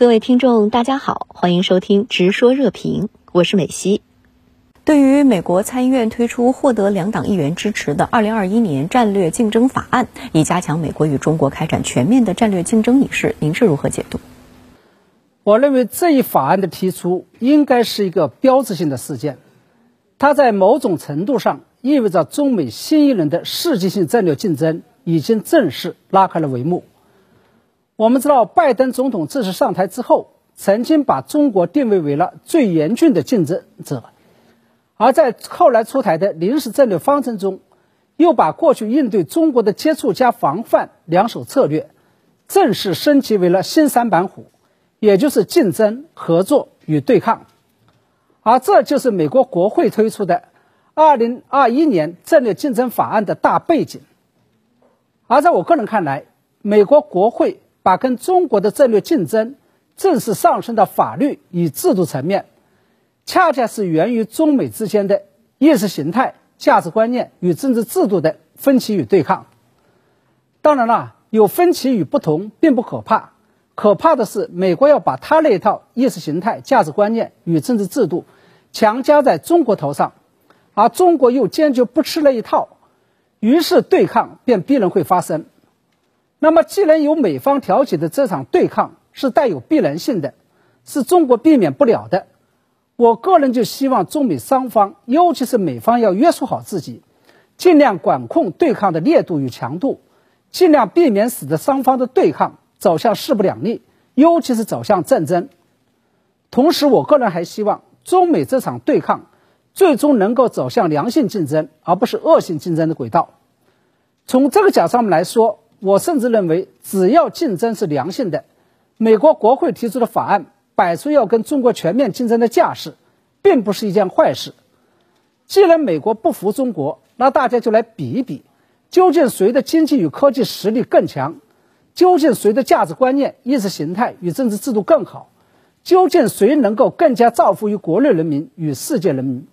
各位听众，大家好，欢迎收听《直说热评》，我是美西。对于美国参议院推出获得两党议员支持的二零二一年战略竞争法案，以加强美国与中国开展全面的战略竞争一事，您是如何解读？我认为这一法案的提出应该是一个标志性的事件，它在某种程度上意味着中美新一轮的世界性战略竞争已经正式拉开了帷幕。我们知道，拜登总统正式上台之后，曾经把中国定位为了最严峻的竞争者。而在后来出台的临时战略方针中，又把过去应对中国的接触加防范两手策略，正式升级为了新三板斧，也就是竞争、合作与对抗。而这就是美国国会推出的二零二一年战略竞争法案的大背景。而在我个人看来，美国国会把跟中国的战略竞争正式上升到法律与制度层面。恰恰是源于中美之间的意识形态、价值观念与政治制度的分歧与对抗。当然了，有分歧与不同并不可怕，可怕的是美国要把他那一套意识形态、价值观念与政治制度强加在中国头上，而中国又坚决不吃那一套，于是对抗便必然会发生。那么，既然由美方挑起的这场对抗是带有必然性的，是中国避免不了的。我个人就希望中美双方，尤其是美方要约束好自己，尽量管控对抗的烈度与强度，尽量避免使得双方的对抗走向势不两立，尤其是走向战争。同时，我个人还希望中美这场对抗最终能够走向良性竞争，而不是恶性竞争的轨道。从这个角度上面来说，我甚至认为，只要竞争是良性的，美国国会提出的法案。摆出要跟中国全面竞争的架势，并不是一件坏事。既然美国不服中国，那大家就来比一比，究竟谁的经济与科技实力更强？究竟谁的价值观念、意识形态与政治制度更好？究竟谁能够更加造福于国内人民与世界人民？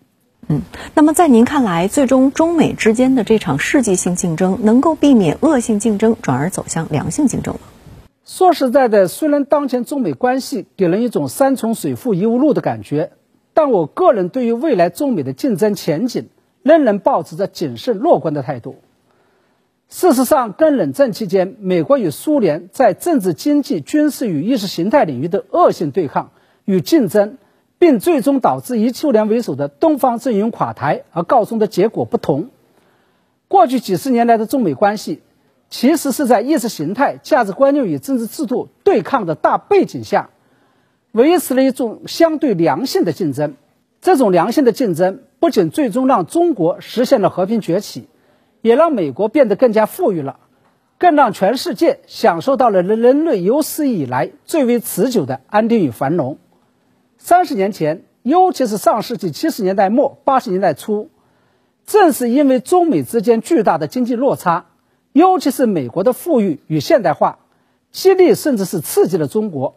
嗯，那么在您看来，最终中美之间的这场世纪性竞争，能够避免恶性竞争，转而走向良性竞争吗？说实在的，虽然当前中美关系给人一种山重水复疑无路的感觉，但我个人对于未来中美的竞争前景仍然保持着谨慎乐观的态度。事实上，跟冷战期间美国与苏联在政治、经济、军事与意识形态领域的恶性对抗与竞争，并最终导致以苏联为首的东方阵营垮台而告终的结果不同。过去几十年来的中美关系。其实是在意识形态、价值观念与政治制度对抗的大背景下，维持了一种相对良性的竞争。这种良性的竞争不仅最终让中国实现了和平崛起，也让美国变得更加富裕了，更让全世界享受到了人人类有史以来最为持久的安定与繁荣。三十年前，尤其是上世纪七十年代末、八十年代初，正是因为中美之间巨大的经济落差。尤其是美国的富裕与现代化，激励甚至是刺激了中国，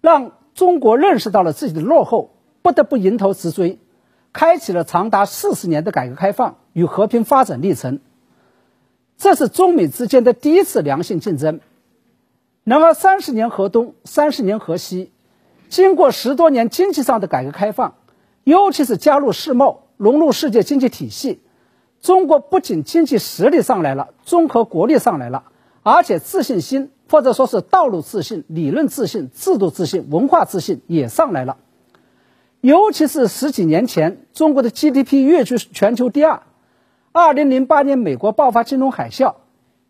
让中国认识到了自己的落后，不得不迎头直追，开启了长达四十年的改革开放与和平发展历程。这是中美之间的第一次良性竞争。然而，三十年河东，三十年河西，经过十多年经济上的改革开放，尤其是加入世贸，融入世界经济体系。中国不仅经济实力上来了，综合国力上来了，而且自信心或者说是道路自信、理论自信、制度自信、文化自信也上来了。尤其是十几年前，中国的 GDP 跃居全球第二。二零零八年美国爆发金融海啸，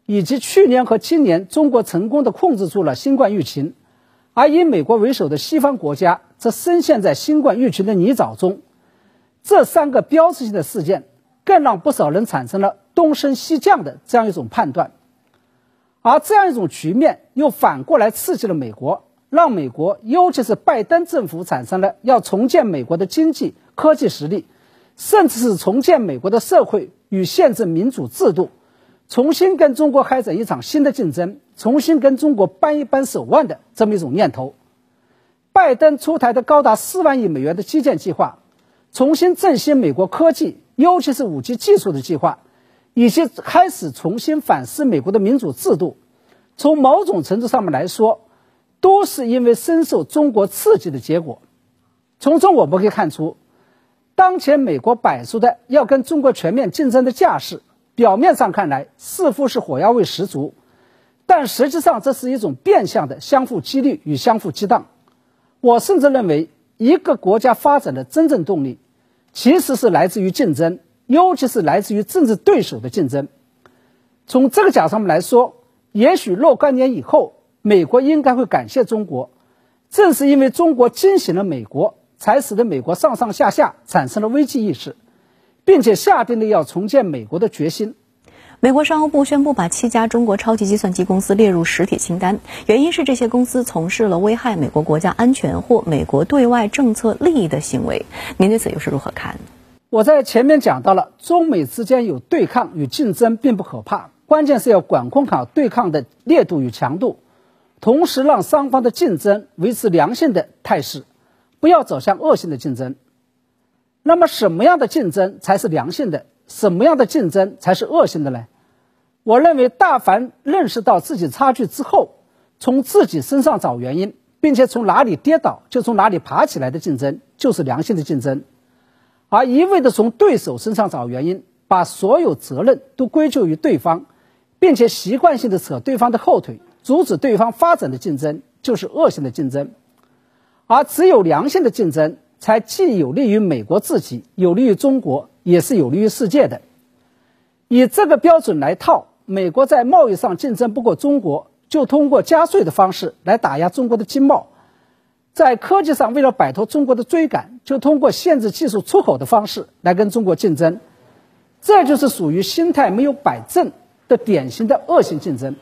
以及去年和今年中国成功的控制住了新冠疫情，而以美国为首的西方国家则深陷在新冠疫情的泥沼中。这三个标志性的事件。更让不少人产生了东升西降的这样一种判断，而这样一种局面又反过来刺激了美国，让美国尤其是拜登政府产生了要重建美国的经济科技实力，甚至是重建美国的社会与宪政民主制度，重新跟中国开展一场新的竞争，重新跟中国扳一扳手腕的这么一种念头。拜登出台的高达四万亿美元的基建计划，重新振兴美国科技。尤其是五 G 技术的计划，以及开始重新反思美国的民主制度，从某种程度上面来说，都是因为深受中国刺激的结果。从中我们可以看出，当前美国摆出的要跟中国全面竞争的架势，表面上看来似乎是火药味十足，但实际上这是一种变相的相互激励与相互激荡。我甚至认为，一个国家发展的真正动力，其实是来自于竞争，尤其是来自于政治对手的竞争。从这个角度上面来说，也许若干年以后，美国应该会感谢中国，正是因为中国惊醒了美国。才使得美国上上下下产生了危机意识，并且下定了要重建美国的决心。美国商务部宣布把七家中国超级计算机公司列入实体清单，原因是这些公司从事了危害美国国家安全或美国对外政策利益的行为。您对此又是如何看？我在前面讲到了，中美之间有对抗与竞争并不可怕，关键是要管控好对抗的烈度与强度，同时让双方的竞争维持良性的态势。不要走向恶性的竞争。那么，什么样的竞争才是良性的？什么样的竞争才是恶性的呢？我认为，大凡认识到自己差距之后，从自己身上找原因，并且从哪里跌倒就从哪里爬起来的竞争，就是良性的竞争。而一味的从对手身上找原因，把所有责任都归咎于对方，并且习惯性的扯对方的后腿，阻止对方发展的竞争，就是恶性的竞争。而只有良性的竞争，才既有利于美国自己，有利于中国，也是有利于世界的。以这个标准来套，美国在贸易上竞争不过中国，就通过加税的方式来打压中国的经贸；在科技上，为了摆脱中国的追赶，就通过限制技术出口的方式来跟中国竞争。这就是属于心态没有摆正的典型的恶性竞争。